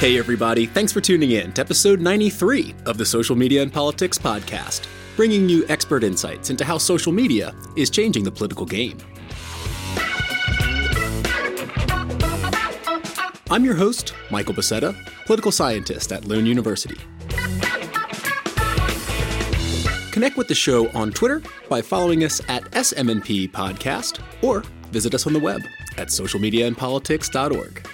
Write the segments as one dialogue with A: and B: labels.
A: Hey, everybody, thanks for tuning in to episode 93 of the Social Media and Politics Podcast, bringing you expert insights into how social media is changing the political game. I'm your host, Michael Bossetta, political scientist at Lund University. Connect with the show on Twitter by following us at SMNP Podcast or visit us on the web at socialmediaandpolitics.org.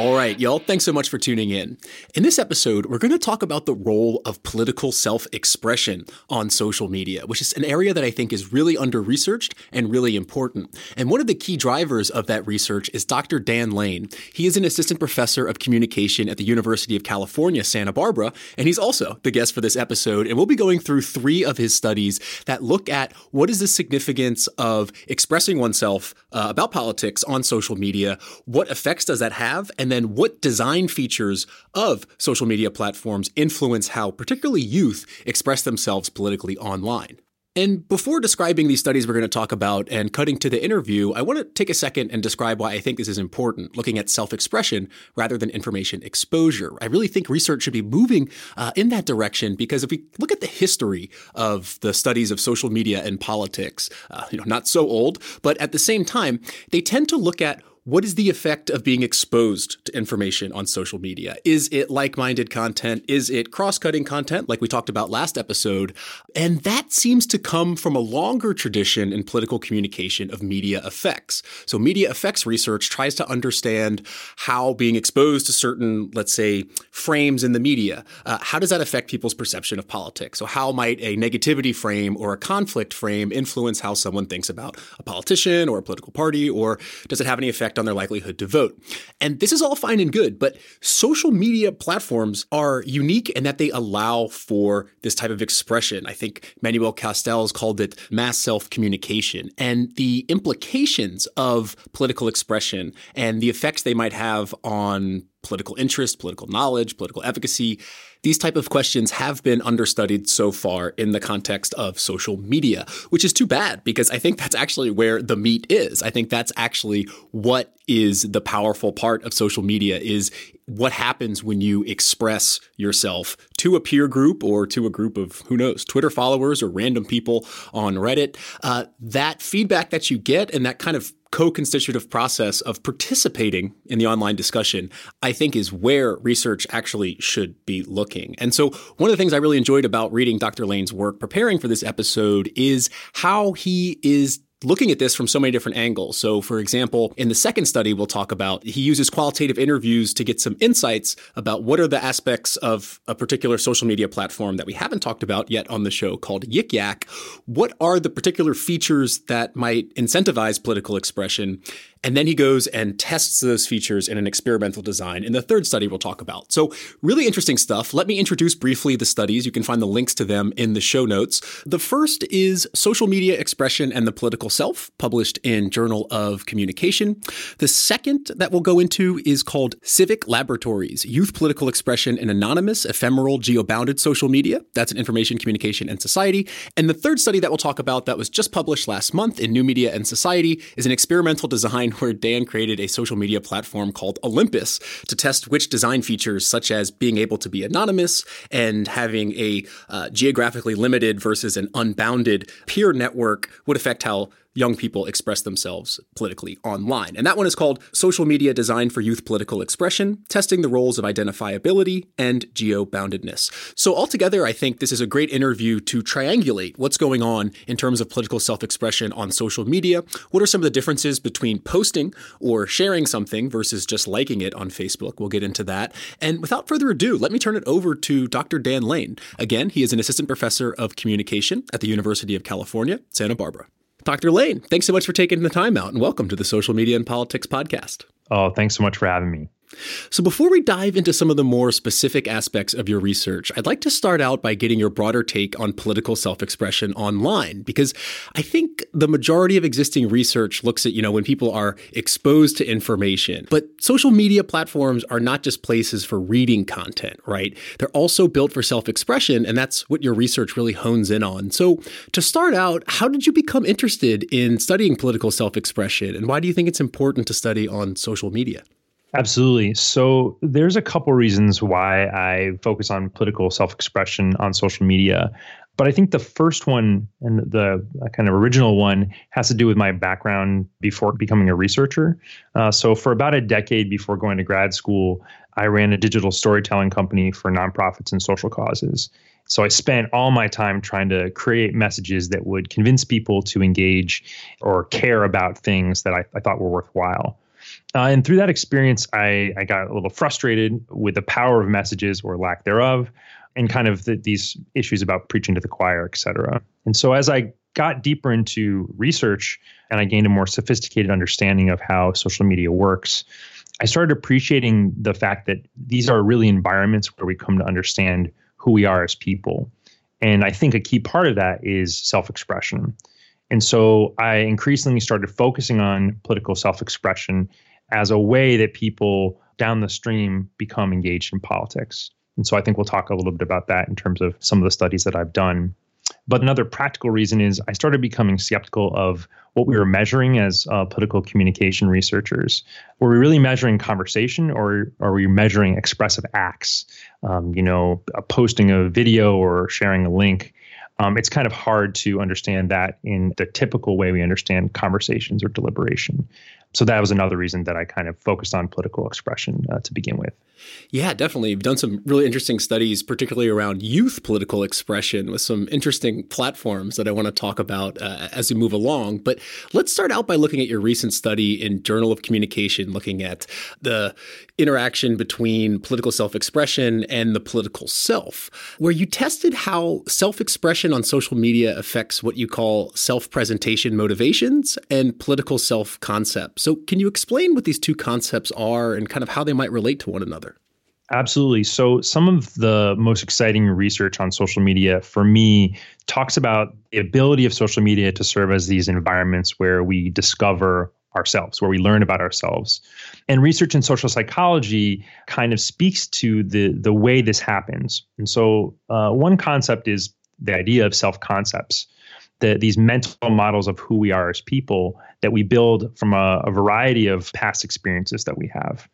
A: All right, y'all, thanks so much for tuning in. In this episode, we're going to talk about the role of political self expression on social media, which is an area that I think is really under researched and really important. And one of the key drivers of that research is Dr. Dan Lane. He is an assistant professor of communication at the University of California, Santa Barbara, and he's also the guest for this episode. And we'll be going through three of his studies that look at what is the significance of expressing oneself uh, about politics on social media, what effects does that have, and then what design features of social media platforms influence how particularly youth express themselves politically online. And before describing these studies we're going to talk about and cutting to the interview, I want to take a second and describe why I think this is important, looking at self expression rather than information exposure. I really think research should be moving uh, in that direction because if we look at the history of the studies of social media and politics, uh, you know, not so old, but at the same time, they tend to look at what is the effect of being exposed to information on social media? Is it like minded content? Is it cross cutting content, like we talked about last episode? And that seems to come from a longer tradition in political communication of media effects. So, media effects research tries to understand how being exposed to certain, let's say, frames in the media, uh, how does that affect people's perception of politics? So, how might a negativity frame or a conflict frame influence how someone thinks about a politician or a political party? Or does it have any effect? Effect on their likelihood to vote. And this is all fine and good, but social media platforms are unique in that they allow for this type of expression. I think Manuel Castells called it mass self communication. And the implications of political expression and the effects they might have on political interest, political knowledge, political efficacy these type of questions have been understudied so far in the context of social media, which is too bad because I think that's actually where the meat is. I think that's actually what is the powerful part of social media is what happens when you express yourself to a peer group or to a group of who knows twitter followers or random people on reddit uh, that feedback that you get and that kind of co-constitutive process of participating in the online discussion, I think is where research actually should be looking. And so one of the things I really enjoyed about reading Dr. Lane's work preparing for this episode is how he is looking at this from so many different angles. So, for example, in the second study we'll talk about, he uses qualitative interviews to get some insights about what are the aspects of a particular social media platform that we haven't talked about yet on the show called Yik Yak. What are the particular features that might incentivize political expression? And then he goes and tests those features in an experimental design in the third study we'll talk about. So, really interesting stuff. Let me introduce briefly the studies. You can find the links to them in the show notes. The first is Social Media Expression and the Political Self, published in Journal of Communication. The second that we'll go into is called Civic Laboratories Youth Political Expression in Anonymous, Ephemeral, Geobounded Social Media. That's an Information, Communication, and Society. And the third study that we'll talk about that was just published last month in New Media and Society is an experimental design where Dan created a social media platform called Olympus to test which design features, such as being able to be anonymous and having a uh, geographically limited versus an unbounded peer network, would affect how young people express themselves politically online. And that one is called Social Media Design for Youth Political Expression, testing the roles of identifiability and geo-boundedness. So altogether, I think this is a great interview to triangulate what's going on in terms of political self-expression on social media. What are some of the differences between posting or sharing something versus just liking it on Facebook? We'll get into that. And without further ado, let me turn it over to Dr. Dan Lane. Again, he is an assistant professor of communication at the University of California, Santa Barbara. Dr. Lane, thanks so much for taking the time out and welcome to the Social Media and Politics Podcast.
B: Oh, thanks so much for having me.
A: So, before we dive into some of the more specific aspects of your research, I'd like to start out by getting your broader take on political self expression online, because I think the majority of existing research looks at, you know, when people are exposed to information. But social media platforms are not just places for reading content, right? They're also built for self expression, and that's what your research really hones in on. So, to start out, how did you become interested in studying political self expression, and why do you think it's important to study on social media?
B: Absolutely. So there's a couple reasons why I focus on political self-expression on social media. But I think the first one and the kind of original one has to do with my background before becoming a researcher. Uh, so, for about a decade before going to grad school, I ran a digital storytelling company for nonprofits and social causes. So, I spent all my time trying to create messages that would convince people to engage or care about things that I, I thought were worthwhile. Uh, and through that experience, I, I got a little frustrated with the power of messages or lack thereof, and kind of the, these issues about preaching to the choir, et cetera. And so as I got deeper into research and I gained a more sophisticated understanding of how social media works, I started appreciating the fact that these are really environments where we come to understand who we are as people. And I think a key part of that is self expression. And so I increasingly started focusing on political self expression as a way that people down the stream become engaged in politics. And so I think we'll talk a little bit about that in terms of some of the studies that I've done. But another practical reason is I started becoming skeptical of what we were measuring as uh, political communication researchers. Were we really measuring conversation or are we measuring expressive acts? Um, you know, posting a video or sharing a link um, it's kind of hard to understand that in the typical way we understand conversations or deliberation. So that was another reason that I kind of focused on political expression uh, to begin with.
A: Yeah, definitely. You've done some really interesting studies, particularly around youth political expression, with some interesting platforms that I want to talk about uh, as we move along. But let's start out by looking at your recent study in Journal of Communication, looking at the interaction between political self expression and the political self, where you tested how self expression on social media affects what you call self presentation motivations and political self concepts. So, can you explain what these two concepts are and kind of how they might relate to one another?
B: Absolutely. So, some of the most exciting research on social media for me talks about the ability of social media to serve as these environments where we discover ourselves, where we learn about ourselves. And research in social psychology kind of speaks to the, the way this happens. And so, uh, one concept is the idea of self concepts. The, these mental models of who we are as people that we build from a, a variety of past experiences that we have.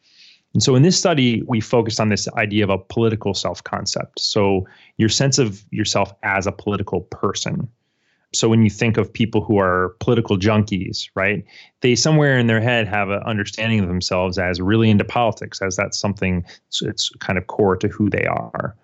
B: And so in this study, we focused on this idea of a political self concept. So your sense of yourself as a political person. So when you think of people who are political junkies, right, they somewhere in their head have an understanding of themselves as really into politics, as that's something it's kind of core to who they are.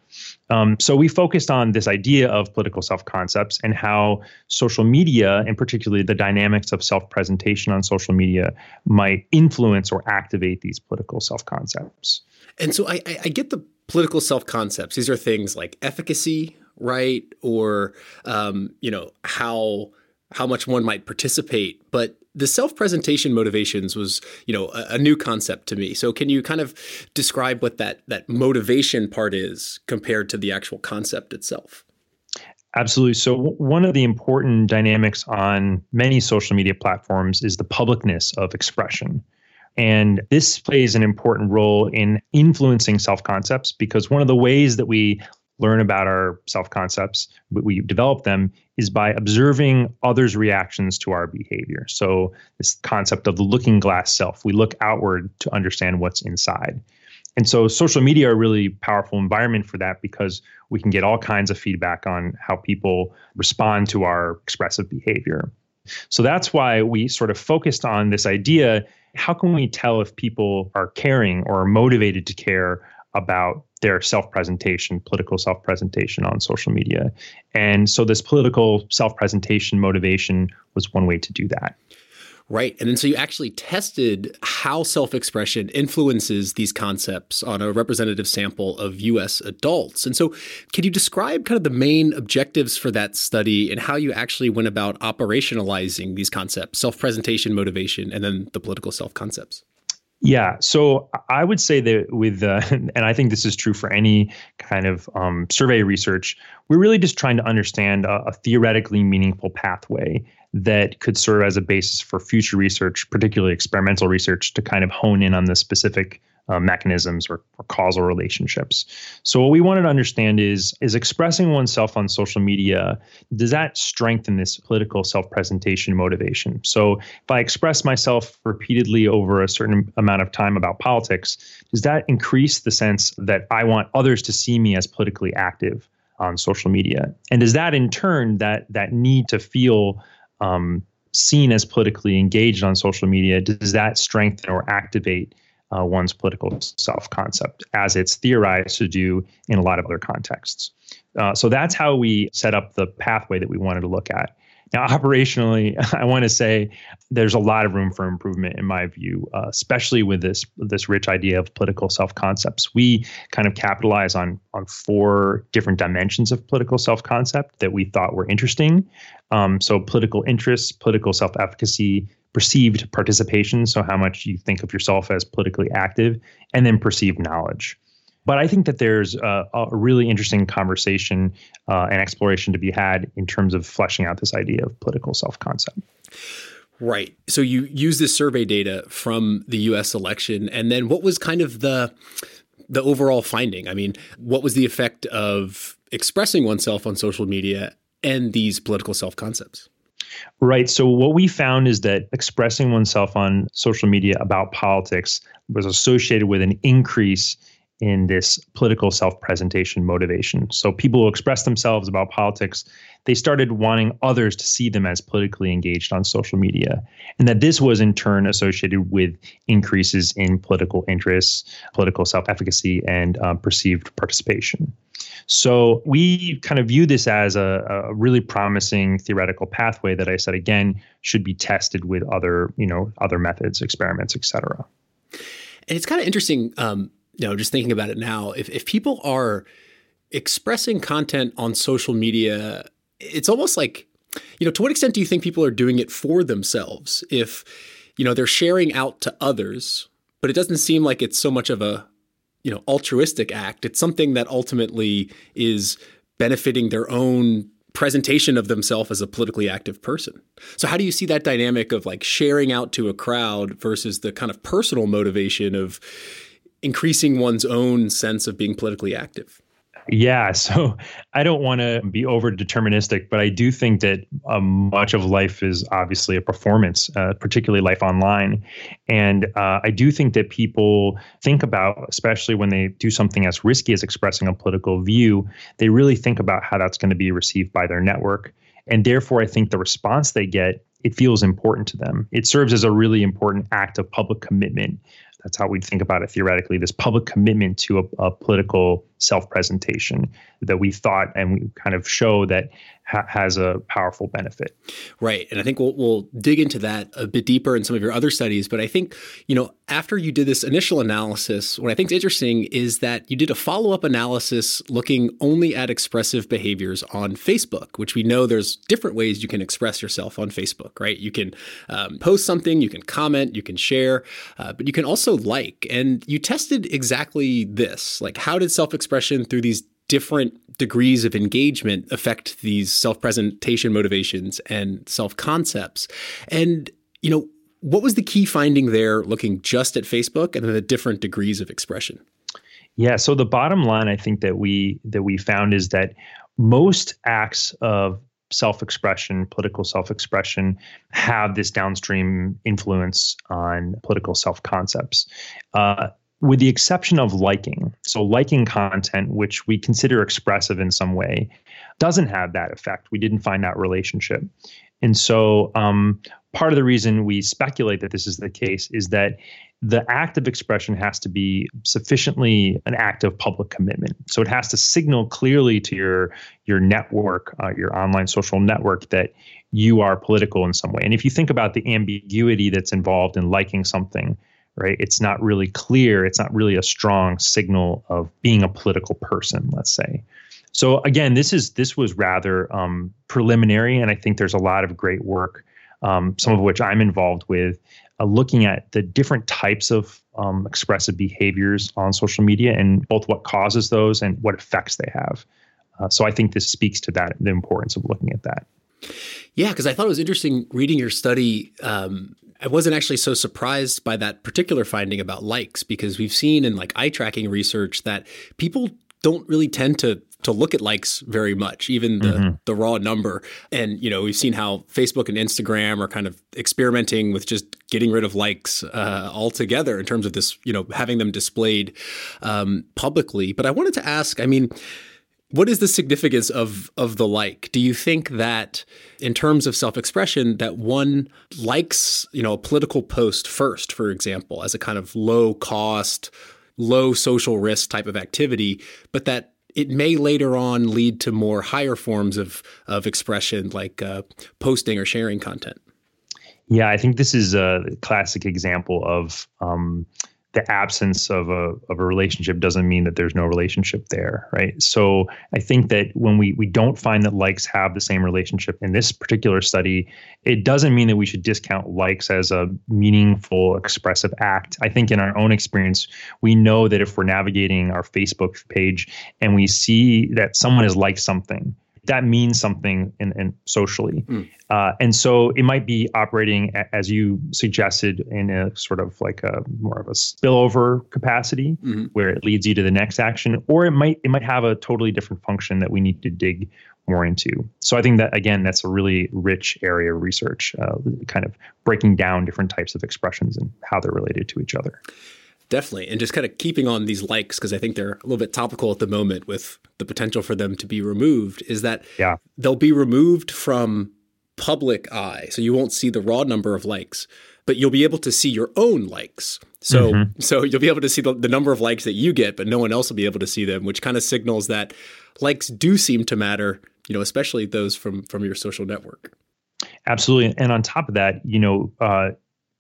B: Um, so we focused on this idea of political self concepts and how social media, and particularly the dynamics of self presentation on social media, might influence or activate these political self concepts.
A: And so I, I get the political self concepts. These are things like efficacy, right, or um, you know how how much one might participate, but the self-presentation motivations was you know a, a, new concept to me. So can you kind of describe what that that motivation part is compared to the actual concept itself?
B: Absolutely. So w- one of the important dynamics on many social media platforms is the publicness of expression. And this plays an important role in influencing self concepts because one of the ways that we learn about our self concepts, we develop them, is by observing others' reactions to our behavior. So, this concept of the looking glass self, we look outward to understand what's inside. And so, social media are a really powerful environment for that because we can get all kinds of feedback on how people respond to our expressive behavior. So, that's why we sort of focused on this idea how can we tell if people are caring or motivated to care about their self presentation, political self presentation on social media. And so this political self presentation motivation was one way to do that.
A: Right. And then so you actually tested how self expression influences these concepts on a representative sample of US adults. And so, can you describe kind of the main objectives for that study and how you actually went about operationalizing these concepts self presentation, motivation, and then the political self concepts?
B: Yeah, so I would say that with, uh, and I think this is true for any kind of um, survey research, we're really just trying to understand a, a, theoretically meaningful pathway that could serve as a basis for future research, particularly experimental research, to kind of hone in on the specific uh, mechanisms or, or, causal relationships. So what we wanted to understand is is expressing oneself on social media does that strengthen this political self-presentation motivation? So if I express myself repeatedly over a certain amount of time about politics, does that increase the sense that I want others to see me as politically active on social media? And does that in turn that that need to feel um, seen as politically engaged on social media does that strengthen or activate uh, one's political self concept, as it's theorized to do in a lot of other contexts. Uh, so that's how we set up the pathway that we wanted to look at. Now, operationally, I want to say there's a lot of room for improvement in my view, uh, especially with this this rich idea of political self concepts. We kind of capitalize on on four different dimensions of political self concept that we thought were interesting. Um, so, political interests, political self efficacy, perceived participation, so how much you think of yourself as politically active, and then perceived knowledge. But I think that there's a, a really interesting conversation uh, and exploration to be had in terms of fleshing out this idea of political self concept.
A: Right. So you use this survey data from the US election and then what was kind of the the overall finding? I mean, what was the effect of expressing oneself on social media and these political self concepts?
B: Right. So, what we found is that expressing oneself on social media about politics was associated with an increase in this political self presentation motivation. So, people who express themselves about politics, they started wanting others to see them as politically engaged on social media. And that this was in turn associated with increases in political interests, political self efficacy, and um, perceived participation. So we kind of view this as a, a, really promising theoretical pathway that I said again should be tested with other, you know, other methods, experiments, et cetera.
A: And it's kind of interesting, um, know, just thinking about it now. If if people are expressing content on social media, it's almost like, you know, to what extent do you think people are doing it for themselves? If you know they're sharing out to others, but it doesn't seem like it's so much of a you know altruistic act. It's something that ultimately is benefiting their own presentation of themselves as a politically active person. So how do you see that dynamic of like sharing out to a crowd versus the kind of personal motivation of increasing one's own sense of being politically active?
B: Yeah, so I don't want to be over deterministic, but I do think that um, much of life is obviously a performance, uh, particularly life online. And uh, I do think that people think about, especially when they do something as risky as expressing a political view, they really think about how that's going to be received by their network. And therefore, I think the response they get it feels important to them. It serves as a really important act of public commitment that's how we'd think about it theoretically this public commitment to a, a political self presentation that we thought and we kind of show that ha- has a powerful benefit.
A: Right. And I think we'll, we'll dig into that a bit deeper in some of your other studies. But I think, you know, after you did this initial analysis, what I think is interesting is that you did a follow up analysis looking only at expressive behaviors on Facebook, which we know there's different ways you can express yourself on Facebook, right? You can um, post something, you can comment, you can share, uh, but you can also like. And you tested exactly this like, how did self expression through these different degrees of engagement affect these self-presentation motivations and self-concepts. And you know, what was the key finding there looking just at Facebook and then the different degrees of expression?
B: Yeah, so the bottom line I think that we that we found is that most acts of self-expression, political self-expression, have this downstream influence on political self-concepts. Uh, with the exception of liking. So, liking content, which we consider expressive in some way, doesn't have that effect. We didn't find that relationship. And so, um, part of the reason we speculate that this is the case is that the act of expression has to be sufficiently an act of public commitment. So, it has to signal clearly to your, your network, uh, your online social network, that you are political in some way. And if you think about the ambiguity that's involved in liking something, right? It's not really clear. It's not really a strong signal of being a political person, let's say. So again, this is this was rather um, preliminary, and I think there's a lot of great work um, some of which I'm involved with, uh, looking at the different types of um, expressive behaviors on social media and both what causes those and what effects they have. Uh, so I think this speaks to that, the importance of looking at that.
A: Yeah, because I thought it was interesting reading your study. Um, I wasn't actually so surprised by that particular finding about likes because we've seen in like eye tracking research that people don't really tend to to look at likes very much, even the mm-hmm. the raw number. And you know, we've seen how Facebook and Instagram are kind of experimenting with just getting rid of likes uh, altogether in terms of this, you know, having them displayed um, publicly. But I wanted to ask, I mean what is the significance of of the like? Do you think that in terms of self-expression that one likes, you know, a political post first, for example, as a kind of low cost, low social risk type of activity, but that it may later on lead to more higher forms of of expression like uh, posting or sharing content?
B: Yeah, I think this is a classic example of um, the absence of a of a relationship doesn't mean that there's no relationship there, right? So I think that when we we don't find that likes have the same relationship in this particular study, it doesn't mean that we should discount likes as a meaningful expressive act. I think in our own experience, we know that if we're navigating our Facebook page and we see that someone has liked something, that means something in, in socially. Mm. Uh, and so it might be operating, as you suggested, in a sort of like a more of a spillover capacity mm-hmm. where it leads you to the next action, or it might it might have a totally different function that we need to dig more into. So I think that again, that's a really rich area of research, uh, kind of breaking down different types of expressions and how they're related to each other.
A: Definitely. And just kind of keeping on these likes, because I think they're a little bit topical at the moment with the potential for them to be removed, is that
B: yeah.
A: they'll be removed from public eye. So you won't see the raw number of likes, but you'll be able to see your own likes. So mm-hmm. so you'll be able to see the, the number of likes that you get, but no one else will be able to see them, which kind of signals that likes do seem to matter, you know, especially those from from your social network.
B: Absolutely. And on top of that, you know, uh,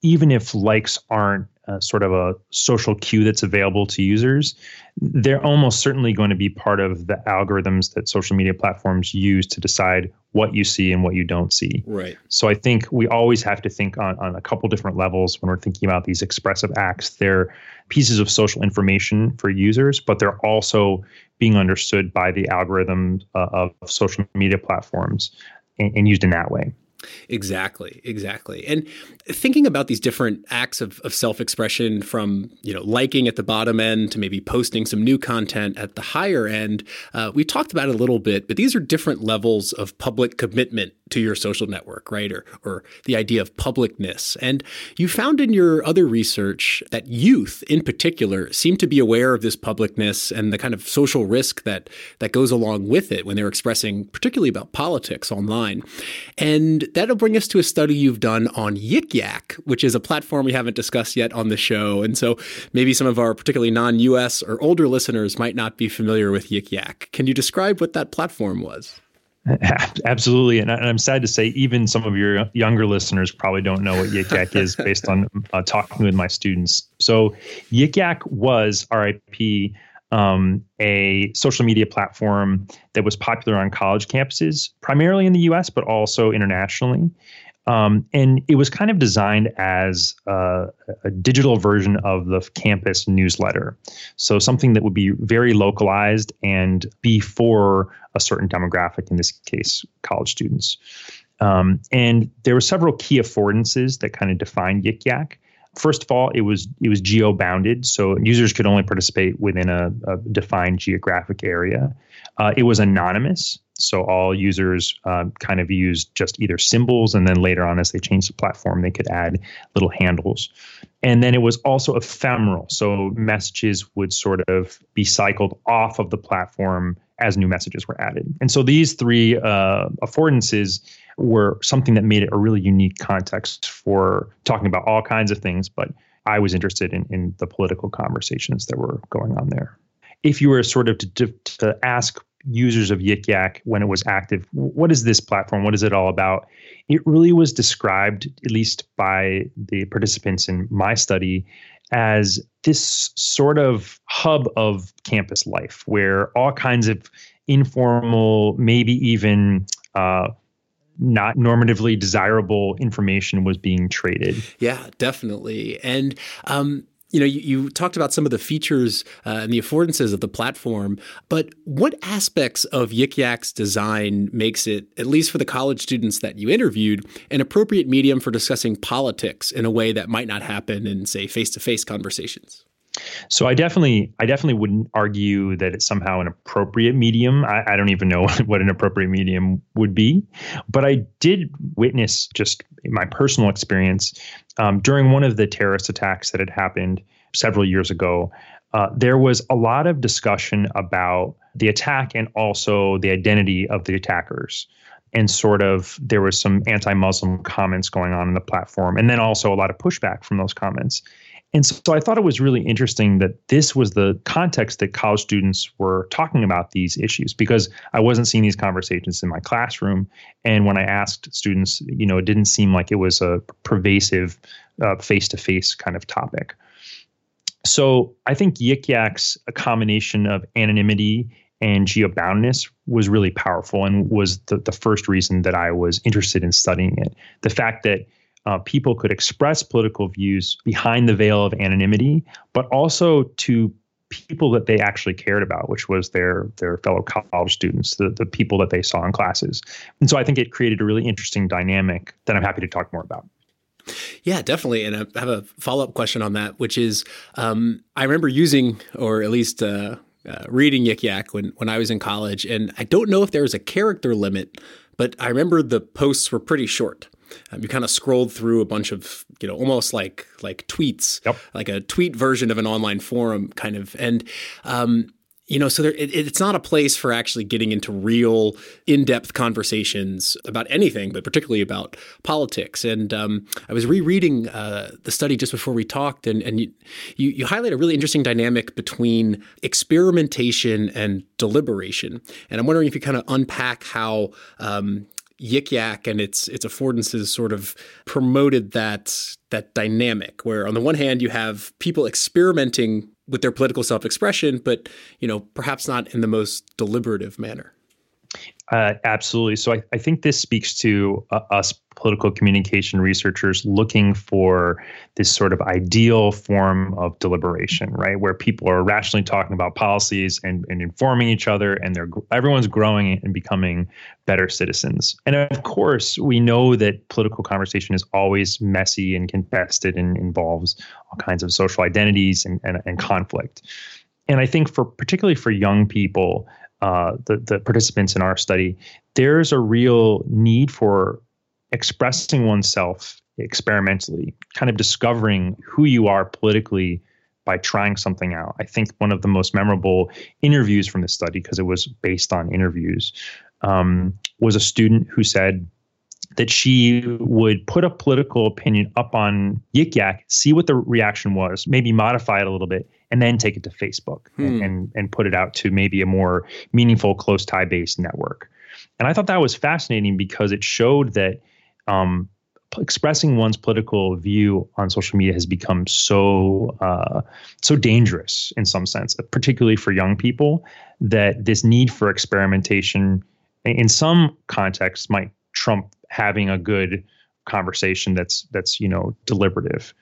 B: even if likes aren't uh, sort of a social cue that's available to users, they're almost certainly going to be part of the algorithms that social media platforms use to decide what you see and what you don't see.
A: Right.
B: So I think we always have to think on, on a couple different levels when we're thinking about these expressive acts. They're pieces of social information for users, but they're also being understood by the algorithm uh, of social media platforms and, and used in that way.
A: Exactly, exactly. And thinking about these different acts of, of self-expression from, you know, liking at the bottom end to maybe posting some new content at the higher end, uh, we talked about it a little bit, but these are different levels of public commitment to your social network, right? Or, or the idea of publicness. And you found in your other research that youth in particular seem to be aware of this publicness and the kind of social risk that, that goes along with it when they're expressing particularly about politics online. And that'll bring us to a study you've done on Yik Yak, which is a platform we haven't discussed yet on the show. And so maybe some of our particularly non US or older listeners might not be familiar with Yik Yak. Can you describe what that platform was?
B: Absolutely, and I'm sad to say even some of your younger listeners probably don't know what Yik Yak is, based on uh, talking with my students. So, Yik Yak was RIP um, a social media platform that was popular on college campuses, primarily in the US, but also internationally. Um, and it was kind of designed as a, a, digital version of the campus newsletter. So something that would be very localized and be for a certain demographic, in this case, college students. Um, and there were several key affordances that kind of defined Yik Yak. First of all, it was it was geo bounded, so users could only participate within a, a defined geographic area. Uh, it was anonymous, so all users uh, kind of used just either symbols, and then later on, as they changed the platform, they could add little handles. And then it was also ephemeral, so messages would sort of be cycled off of the platform as new messages were added. And so these three uh, affordances were something that made it a really unique context for talking about all kinds of things. But I was interested in, in the political conversations that were going on there. If you were sort of to, to ask users of Yik Yak when it was active, what is this platform? What is it all about? It really was described, at least by the participants in my study, as this sort of hub of campus life where all kinds of informal, maybe even uh, not normatively desirable information was being traded.
A: Yeah, definitely. And um, you know, you, you, talked about some of the features uh, and the affordances of the platform, but what aspects of Yik Yak's design makes it, at least for the college students that you interviewed, an appropriate medium for discussing politics in a way that might not happen in, say, face-to-face conversations?
B: So I definitely, I definitely wouldn't argue that it's somehow an appropriate medium. I, I, don't even know what an appropriate medium would be, but I did witness just my personal experience um, during one of the terrorist attacks that had happened several years ago. Uh, there was a lot of discussion about the attack and also the identity of the attackers and sort of there was some anti-muslim comments going on in the platform and then also a lot of pushback from those comments and so, I thought it was really interesting that this was the context that college students were talking about these issues because I wasn't seeing these conversations in my classroom. And when I asked students, you know, it didn't seem like it was a pervasive face to face kind of topic. So I think Yik Yak's a combination of anonymity and geoboundness was really powerful and was the, the first reason that I was interested in studying it. The fact that uh, people could express political views behind the veil of anonymity, but also to people that they actually cared about, which was their their fellow college students, the the people that they saw in classes. And so I think it created a really interesting dynamic that I'm happy to talk more about.
A: Yeah, definitely. And I have a follow up question on that, which is um, I remember using, or at least uh, uh, reading Yik Yak when, when I was in college. And I don't know if there was a character limit, but I remember the posts were pretty short. Um, you kind of scrolled through a bunch of you know almost like like tweets,
B: yep.
A: like a tweet version of an online forum kind of, and um, you know so there, it, it's not a place for actually getting into real in-depth conversations about anything but particularly about politics and um, i was rereading uh, the study just before we talked and, and you, you, you, highlight a really interesting dynamic between experimentation and deliberation and i'm wondering if you kind of unpack how um, Yik Yak and its its affordances sort of promoted that that dynamic where on the one hand you have people experimenting with their political self-expression, but you know perhaps not in the most deliberative manner.
B: Uh, absolutely. So I, I think this speaks to uh, us political communication researchers looking for this sort of ideal form of deliberation, right? Where people are rationally talking about policies and, and informing each other, and they're everyone's growing and becoming better citizens. And of course, we know that political conversation is always messy and contested and involves all kinds of social identities and, and, and conflict. And I think for particularly for young people, uh, the the participants in our study, there's a real need for expressing oneself experimentally, kind of discovering who you are politically by trying something out. I think one of the most memorable interviews from this study, because it was based on interviews, um, was a student who said that she would put a political opinion up on Yik Yak, see what the reaction was, maybe modify it a little bit, and then take it to Facebook hmm. and, and, and put it out to maybe a more meaningful, close tie based network. And I thought that was fascinating because it showed that um, expressing one's political view on social media has become so uh, so dangerous in some sense, particularly for young people. That this need for experimentation, in some contexts, might trump having a good conversation that's that's you know deliberative.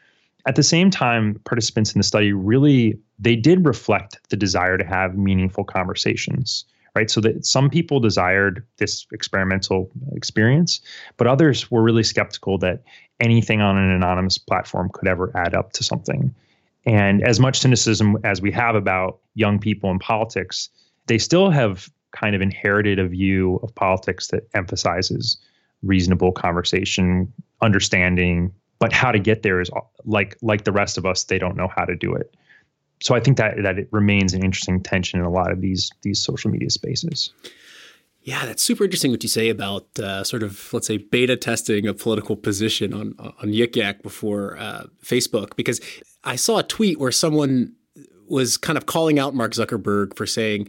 B: At the same time, participants in the study really they did reflect the desire to have meaningful conversations right? So that some people desired this experimental experience, but others were really skeptical that anything on an anonymous platform could ever add up to something. And as much cynicism as we have about young people in politics, they still have kind of inherited a view of politics that emphasizes reasonable conversation, understanding, but how to get there is like like the rest of us, they don't know how to do it so I think that that it remains an interesting tension in a lot of these these social media spaces.
A: Yeah, that's super interesting what you say about uh, sort of let's say beta testing a political position on on Yik Yak before uh, Facebook because I saw a tweet where someone was kind of calling out Mark Zuckerberg for saying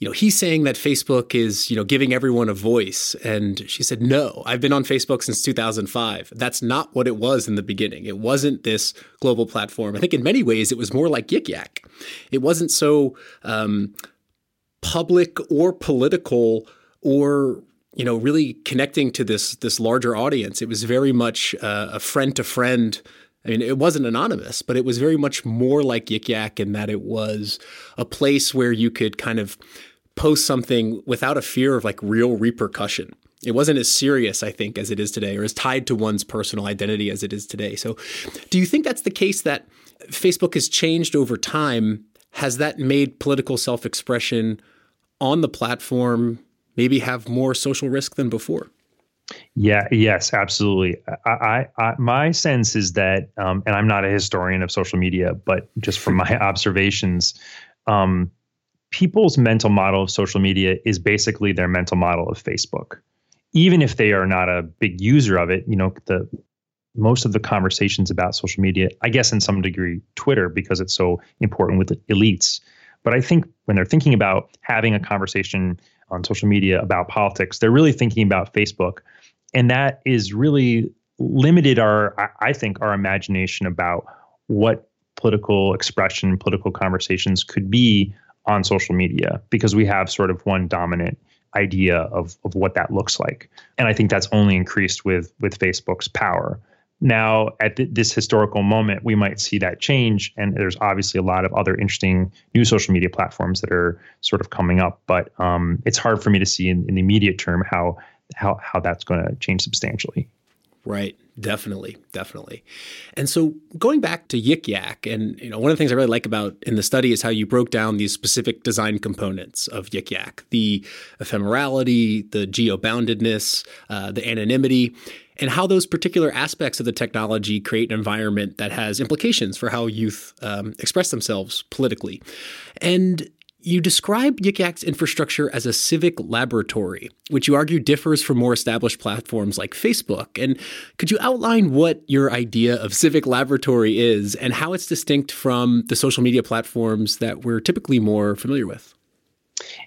A: you know, he's saying that Facebook is, you know, giving everyone a voice. And she said, no, I've been on Facebook since 2005. That's not what it was in the beginning. It wasn't this global platform. I think in many ways it was more like Yik Yak. It wasn't so um, public or political or you know, really connecting to this this larger audience. It was very much uh, a friend to friend. I mean, it wasn't anonymous, but it was very much more like Yik Yak in that it was a place where you could kind of post something without a fear of like real repercussion. It wasn't as serious, I think, as it is today, or as tied to one's personal identity as it is today. So, do you think that's the case that Facebook has changed over time? Has that made political self expression on the platform maybe have more social risk than before?
B: Yeah. Yes. Absolutely. I, I, I my sense is that, um, and I'm not a historian of social media, but just from my observations, um, people's mental model of social media is basically their mental model of Facebook even if they are not a big user of it, you know, the most of the conversations about social media, I guess in some degree, Twitter, because it's so important with elites. But I think when they're thinking about having a conversation on social media about politics, they're really thinking about Facebook. And that is really limited our, I think, our imagination about what political expression, political conversations could be on social media, because we have sort of one dominant idea of, of what that looks like. And I think that's only increased with with Facebook's power. Now, at th- this historical moment, we might see that change, and there's obviously a lot of other interesting new social media platforms that are sort of coming up. But um, it's hard for me to see in, in the immediate term how how how that's going to change substantially.
A: Right. Definitely, definitely. And so going back to Yik Yak, and you know, one of the things I really like about in the study is how you broke down these specific design components of Yik Yak: the ephemerality, the geo-boundedness, uh, the anonymity, and how those particular aspects of the technology create an environment that has implications for how youth um, express themselves politically. And you describe Yik Yak's infrastructure as a civic laboratory, which you argue differs from more established platforms like Facebook. And could you outline what your idea of civic laboratory is and how it's distinct from the social media platforms that we're typically more familiar with?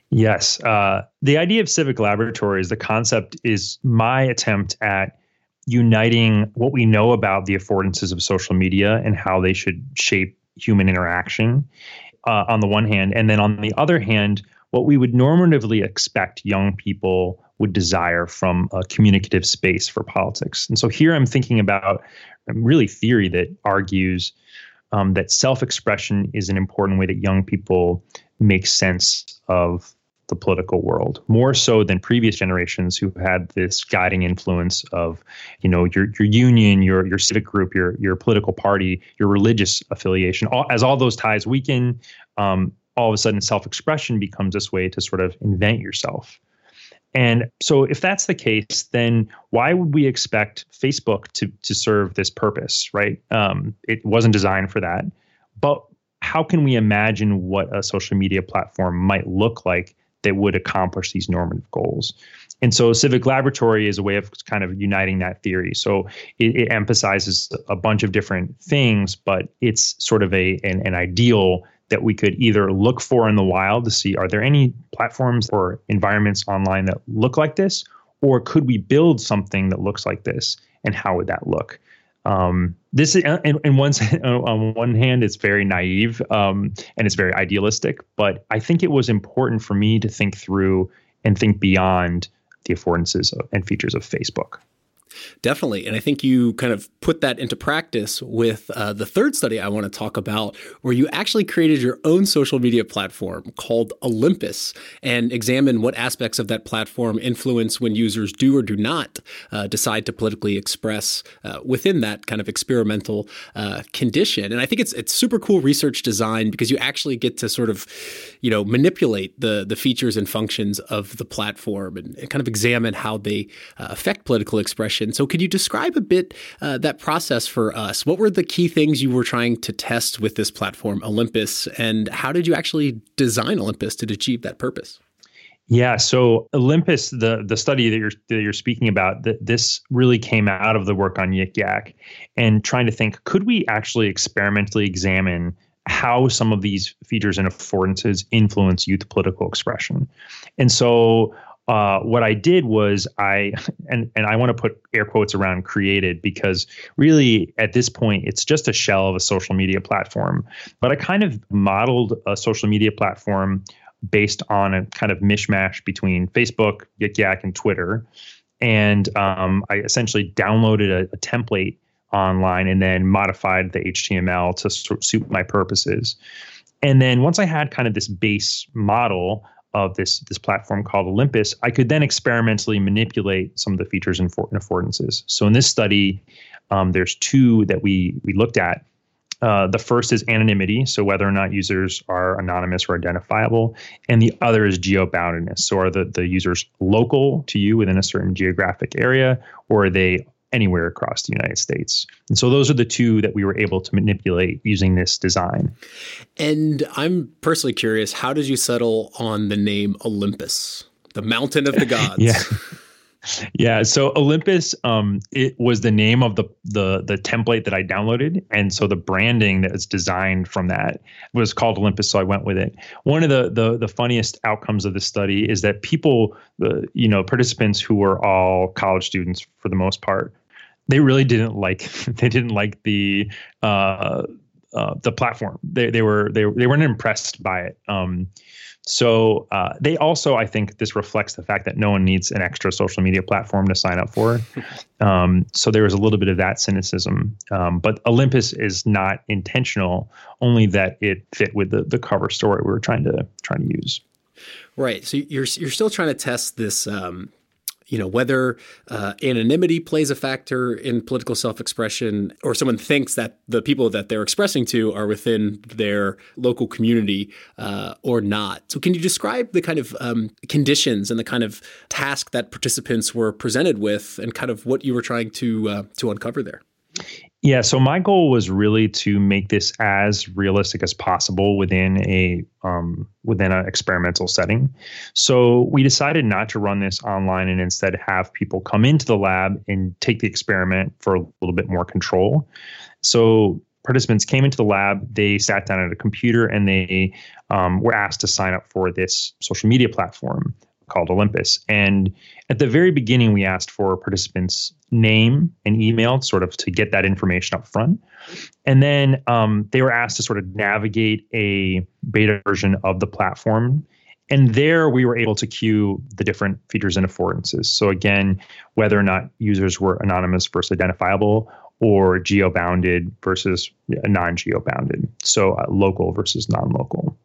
B: Yes. Uh, the idea of civic laboratories, the concept is my attempt at uniting what we know about the affordances of social media and how they should shape human interaction uh, on the one hand, and then on the other hand, what we would normatively expect young people would desire from a communicative space for politics. And so here I'm thinking about really theory that argues um, that self expression is an important way that young people make sense of the political world more so than previous generations who had this guiding influence of you know your your union your your civic group your your political party your religious affiliation. All, as all those ties weaken um, all of a sudden self-expression becomes this way to sort of invent yourself. And so if that's the case then why would we expect facebook to to serve this purpose right? Um, it wasn't designed for that. But how can we imagine what a social media platform might look like that would accomplish these normative goals. And so, Civic Laboratory is a way of kind of uniting that theory. So, it, it emphasizes a bunch of different things, but it's sort of a an, an ideal that we could either look for in the wild to see are there any platforms or environments online that look like this, or could we build something that looks like this, and how would that look? Um, this is, in, in one on one hand, it's very naive um, and it's very idealistic, but I think it was important for me to think through and think beyond the affordances and features of Facebook.
A: Definitely. And I think you kind of put that into practice with uh, the third study I want to talk about, where you actually created your own social media platform called Olympus and examine what aspects of that platform influence when users do or do not uh, decide to politically express uh, within that kind of experimental uh, condition. And I think it's it's super cool research design because you actually get to sort of, you know, manipulate the the features and functions of the platform and, and kind of examine how they uh, affect political expression so, could you describe a bit uh, that process for us? What were the key things you were trying to test with this platform, Olympus, and how did you actually design Olympus to achieve that purpose?
B: Yeah, so Olympus, the the study that you're that you're speaking about, that this really came out of the work on Yik Yak, and trying to think, could we actually experimentally examine how some of these features and affordances influence youth political expression? And so uh, what I did was I and and I want to put air quotes around created because really at this point it's just a shell of a social media platform. But I kind of modeled a social media platform based on a kind of mishmash between Facebook, Yik Yak, and Twitter. And um, I essentially downloaded a, a, template online and then modified the HTML to suit my purposes. And then once I had kind of this base model of this this platform called Olympus, I could then experimentally manipulate some of the features and affordances. So in this study, um, there's two that we we looked at. Uh, the first is anonymity, so whether or not users are anonymous or identifiable, and the other is geo-boundedness. So are the, the users local to you within a certain geographic area, or are they anywhere across the United States? And so those are the two that we were able to manipulate using this design.
A: And I'm personally curious, how did you settle on the name Olympus, the mountain of the gods?
B: yeah. Yeah, so Olympus, um, it was the name of the the the template that I downloaded, and so the branding that was designed from that was called Olympus. So I went with it. One of the the the funniest outcomes of the study is that people, the you know participants who were all college students for the most part, they really didn't like they didn't like the uh, uh, the platform. They they were they they weren't impressed by it. Um, so uh, they also, I think, this reflects the fact that no one needs an extra social media platform to sign up for. Um, so there was a little bit of that cynicism. Um, but Olympus is not intentional, only that it fit with the the cover story we were trying to trying to use.
A: Right. So you're you're still trying to test this um, you know whether uh, anonymity plays a factor in political self-expression or someone thinks that the people that they're expressing to are within their local community uh, or not. So can you describe the kind of um, conditions and the kind of task that participants were presented with and kind of what you were trying to uh, to uncover there
B: yeah, so my goal was really to make this as realistic as possible within a um, within an experimental setting. So we decided not to run this online and instead have people come into the lab and take the experiment for a little bit more control. So participants came into the lab, they sat down at a computer, and they um, were asked to sign up for this social media platform called Olympus. And at the very beginning, we asked for participants' name and email, sort of to get that information up front. And then um, they were asked to sort of navigate a beta version of the platform. And there we were able to queue the different features and affordances. So, again, whether or not users were anonymous versus identifiable, or geo bounded versus non geo bounded. So, uh, local versus non local.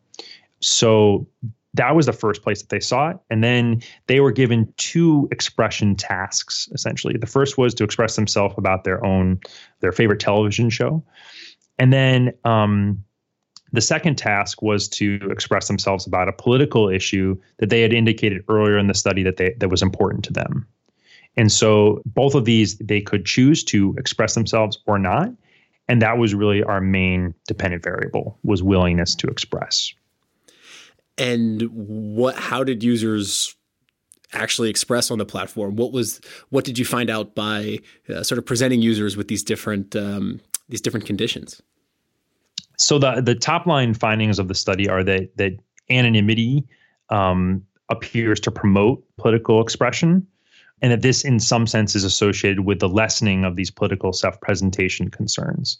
B: So, that was the first place that they saw it. And then they were given two expression tasks, essentially. The first was to express themselves about their own, their favorite television show. And then um, the second task was to express themselves about a political issue that they had indicated earlier in the study that they, that was important to them. And so both of these, they could choose to express themselves or not. And that was really our main dependent variable was willingness to express
A: and what how did users actually express on the platform? What was what did you find out by uh, sort of presenting users with these different um, these different conditions?
B: So the the top line findings of the study are that that anonymity um, appears to promote political expression and that this in some sense is associated with the lessening of these political self-presentation concerns.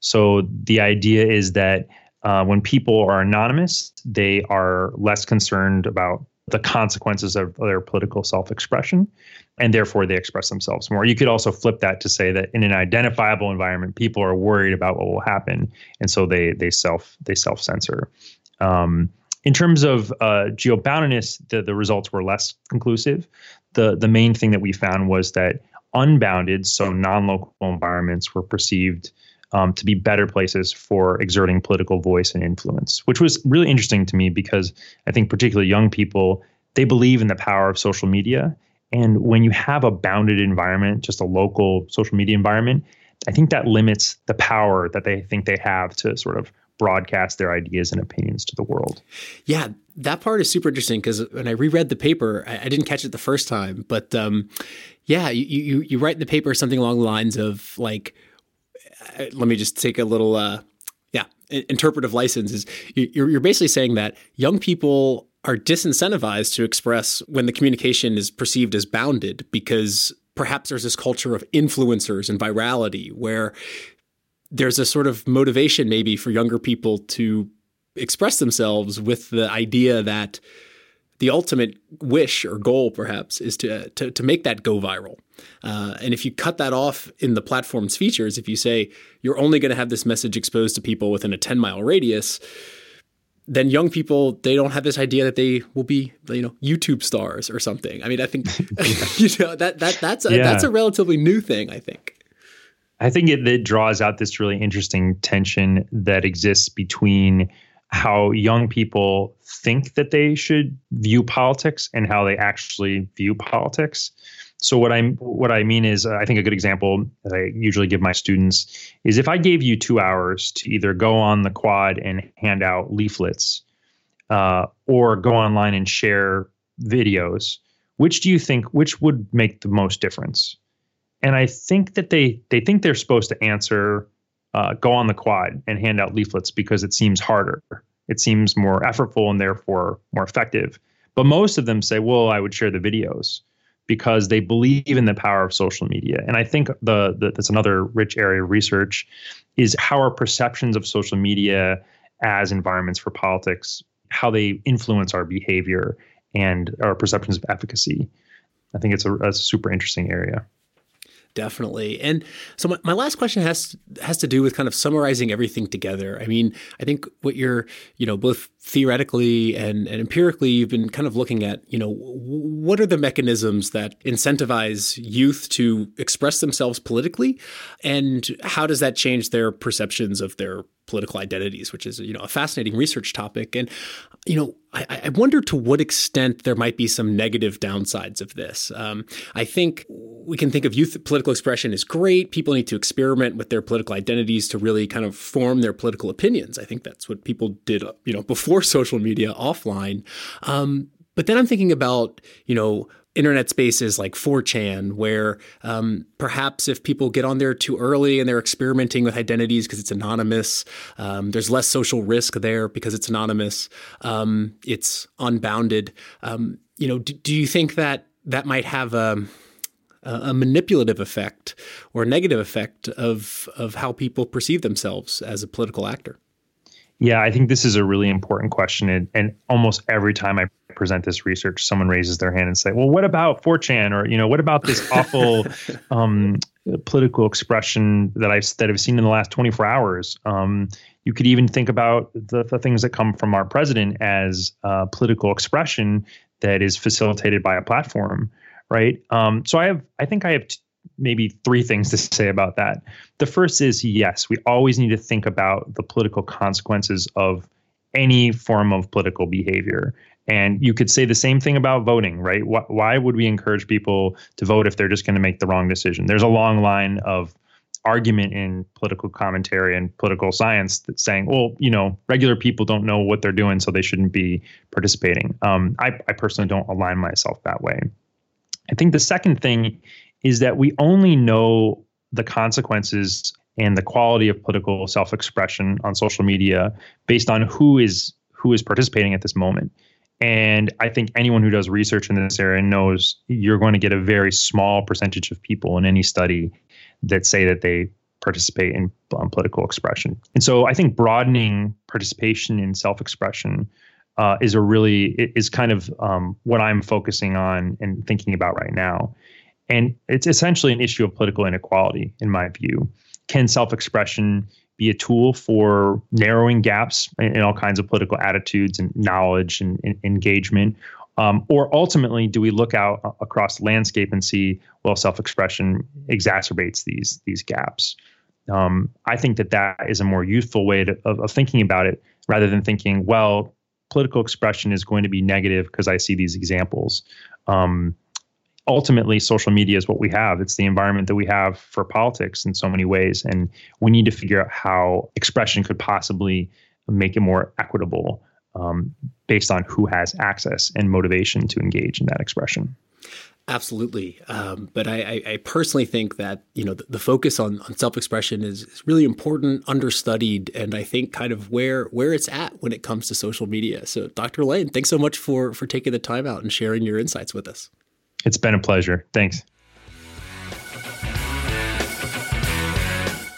B: So the idea is that uh, when people are anonymous, they are less concerned about the consequences of their political self expression, and therefore they express themselves more. You could also flip that to say that in an identifiable environment, people are worried about what will happen, and so they they self they self censor. Um, in terms of uh, geoboundedness, the, the results were less conclusive. The the main thing that we found was that unbounded, so non-local environments, were perceived um, to be better places for exerting political voice and influence, which was really interesting to me because I think particularly young people they believe in the power of social media, and when you have a bounded environment, just a local social media environment, I think that limits the power that they think they have to sort of broadcast their ideas and opinions to the world.
A: Yeah, that part is super interesting because when I reread the paper, I, I, didn't catch it the first time, but um, yeah, you, you you write in the paper something along the lines of like let me just take a little, uh, yeah, interpretive license is you're, you're basically saying that young people are disincentivized to express when the communication is perceived as bounded because perhaps there's this culture of influencers and virality where there's a sort of motivation maybe for younger people to express themselves with the idea that the ultimate wish or goal, perhaps, is to to, to make that go viral. Uh, and if you cut that off in the platform's features, if you say you're only going to have this message exposed to people within a 10 mile radius, then young people they don't have this idea that they will be you know YouTube stars or something. I mean, I think you know that that that's a, yeah. that's a relatively new thing. I think.
B: I think it, it draws out this really interesting tension that exists between how young people think that they should view politics and how they actually view politics. So what I'm what I mean is I think a good example that I usually give my students is if I gave you two hours to either go on the quad and hand out leaflets uh, or go online and share videos, which do you think which would make the most difference? And I think that they they think they're supposed to answer uh, go on the quad and hand out leaflets because it seems harder. It seems more effortful and therefore more effective. But most of them say, well, I would share the videos because they believe in the power of social media. And I think the, the that's another rich area of research is how our perceptions of social media as environments for politics, how they influence our behavior and our perceptions of efficacy. I think it's a, a super interesting area.
A: Definitely. And so my, my last question has has to do with kind of summarizing everything together. I mean, I think what you're, you know, both theoretically and, and empirically, you've been kind of looking at, you know, what are the mechanisms that incentivize youth to express themselves politically, and how does that change their perceptions of their political identities, which is you know a fascinating research topic. And you know, I, I wonder to what extent there might be some negative downsides of this. Um, I think we can think of youth political expression as great. People need to experiment with their political identities to really kind of form their political opinions. I think that's what people did, you know, before social media offline. Um, but then I'm thinking about, you know, internet spaces like 4chan, where um, perhaps if people get on there too early and they're experimenting with identities because it's anonymous, um, there's less social risk there because it's anonymous. Um, it's unbounded. Um, you know, do, do, you think that that might have a, a manipulative effect or negative effect of of how people perceive themselves as a political actor?
B: Yeah, I think this is a really important question. And, and, almost every time I present this research, someone raises their hand and say, well, what about 4chan? Or, you know, what about this awful um, political expression that I've, that I've seen in the last 24 hours? Um, you could even think about the, the, things that come from our president as uh, political expression that is facilitated by a platform, right? Um, so I have, I think I have t- maybe three things to say about that. The first is yes, we always need to think about the political consequences of any form of political behavior. And you could say the same thing about voting, right? Why, why would we encourage people to vote if they're just going to make the wrong decision? There's a long line of argument in political commentary and political science that's saying, well, you know, regular people don't know what they're doing, so they shouldn't be participating. Um, I, I personally don't align myself that way. I think the second thing is that we only know the consequences and the quality of political self-expression on social media based on who is who is participating at this moment. And I think anyone who does research in this area knows you're going to get a very small percentage of people in any study that say that they participate in um, political expression. And so I think broadening participation in self-expression uh, is a really is kind of um, what I'm focusing on and thinking about right now. And it's essentially an issue of political inequality, in my view. Can self expression be a tool for narrowing gaps in, in, all kinds of political attitudes and knowledge and, and engagement? Um, or ultimately, do we look out across the landscape and see, well, self expression exacerbates these, these gaps? Um, I think that that is a more useful way to, of, of thinking about it rather than thinking, well, political expression is going to be negative because I see these examples. Um, ultimately social media is what we have it's the environment that we have for politics in so many ways and we need to figure out how expression could possibly make it more equitable um, based on who has access and motivation to engage in that expression
A: Absolutely, um, but I, I, personally think that you know the, the focus on, on self expression is, is, really important, understudied, and I think kind of where where it's at when it comes to social media. So, Dr. Lane, thanks so much for for taking the time out and sharing your insights with us.
B: It's been a pleasure. Thanks.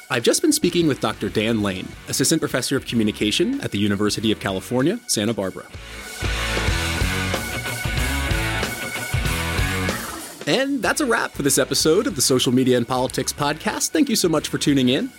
A: I've just been speaking with Dr. Dan Lane, Assistant Professor of Communication at the University of California, Santa Barbara. And that's a wrap for this episode of the Social Media and Politics Podcast. Thank you so much for tuning in.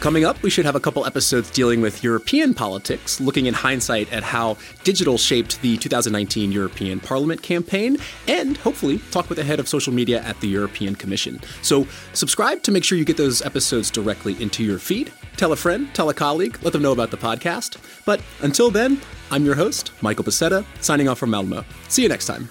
A: Coming up, we should have a couple episodes dealing with European politics, looking in hindsight at how digital shaped the 2019 European Parliament campaign, and hopefully talk with the head of social media at the European Commission. So, subscribe to make sure you get those episodes directly into your feed. Tell a friend, tell a colleague, let them know about the podcast. But until then, I'm your host, Michael Bossetta, signing off from Malmo. See you next time.